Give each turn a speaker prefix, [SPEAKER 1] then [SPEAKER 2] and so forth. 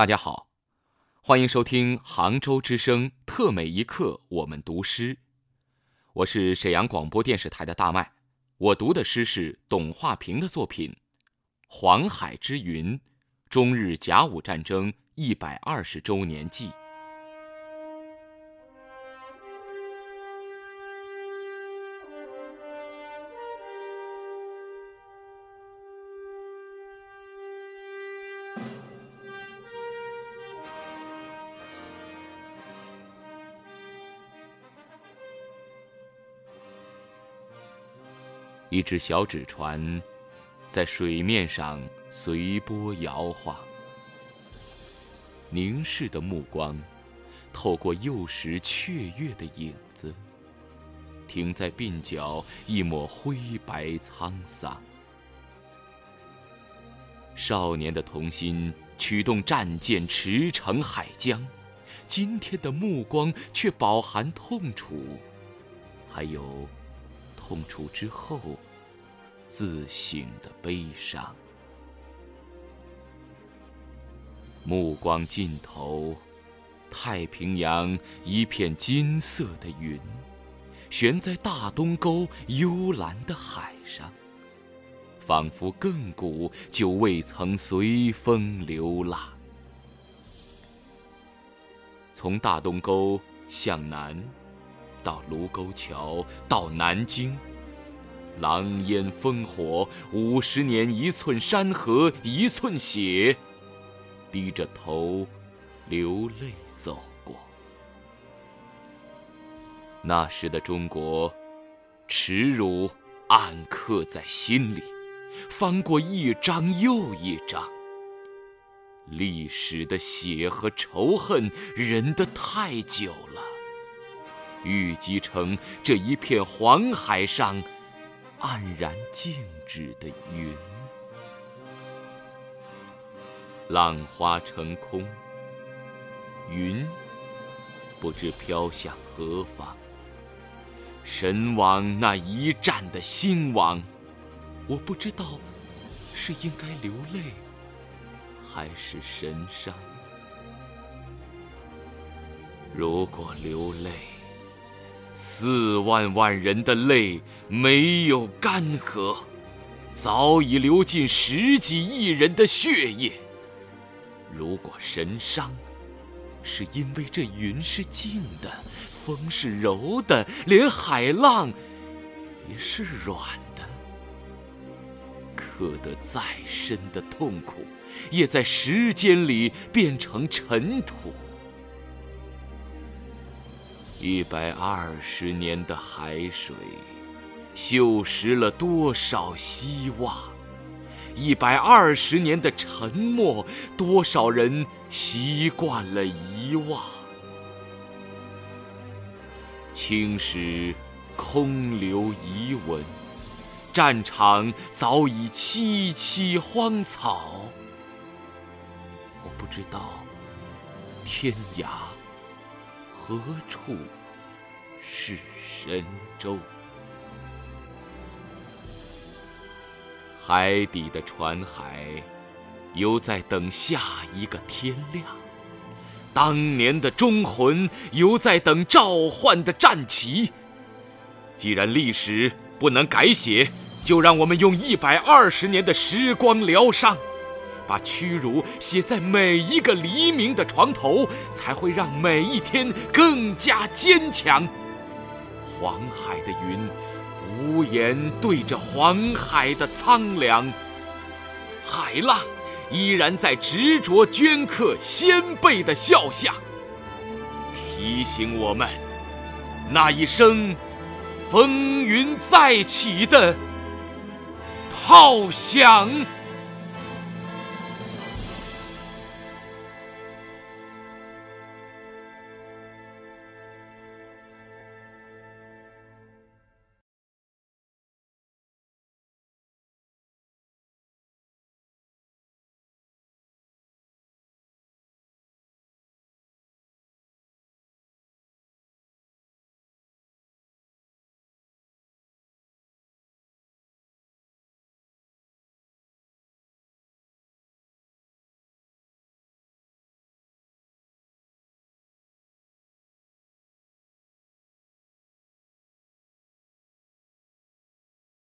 [SPEAKER 1] 大家好，欢迎收听杭州之声特每一刻，我们读诗。我是沈阳广播电视台的大麦，我读的诗是董华平的作品《黄海之云》，中日甲午战争一百二十周年祭。一只小纸船，在水面上随波摇晃。凝视的目光，透过幼时雀跃的影子，停在鬓角一抹灰白沧桑。少年的童心驱动战舰驰骋海疆，今天的目光却饱含痛楚，还有。痛楚之后，自省的悲伤。目光尽头，太平洋一片金色的云，悬在大东沟幽蓝的海上，仿佛亘古就未曾随风流浪。从大东沟向南。到卢沟桥，到南京，狼烟烽火，五十年一寸山河一寸血，低着头，流泪走过。那时的中国，耻辱暗刻在心里，翻过一张又一张，历史的血和仇恨，忍得太久了。郁积成这一片黄海上黯然静止的云，浪花成空，云不知飘向何方。神往那一战的兴亡，我不知道是应该流泪，还是神伤。如果流泪。四万万人的泪没有干涸，早已流进十几亿人的血液。如果神伤，是因为这云是静的，风是柔的，连海浪也是软的。刻得再深的痛苦，也在时间里变成尘土。一百二十年的海水，锈蚀了多少希望？一百二十年的沉默，多少人习惯了遗忘？青史空留遗文，战场早已萋萋荒草。我不知道天涯。何处是神州？海底的船海，犹在等下一个天亮；当年的忠魂，犹在等召唤的战旗。既然历史不能改写，就让我们用一百二十年的时光疗伤。把屈辱写在每一个黎明的床头，才会让每一天更加坚强。黄海的云，无言对着黄海的苍凉。海浪依然在执着镌刻先辈的肖像，提醒我们那一声风云再起的炮响。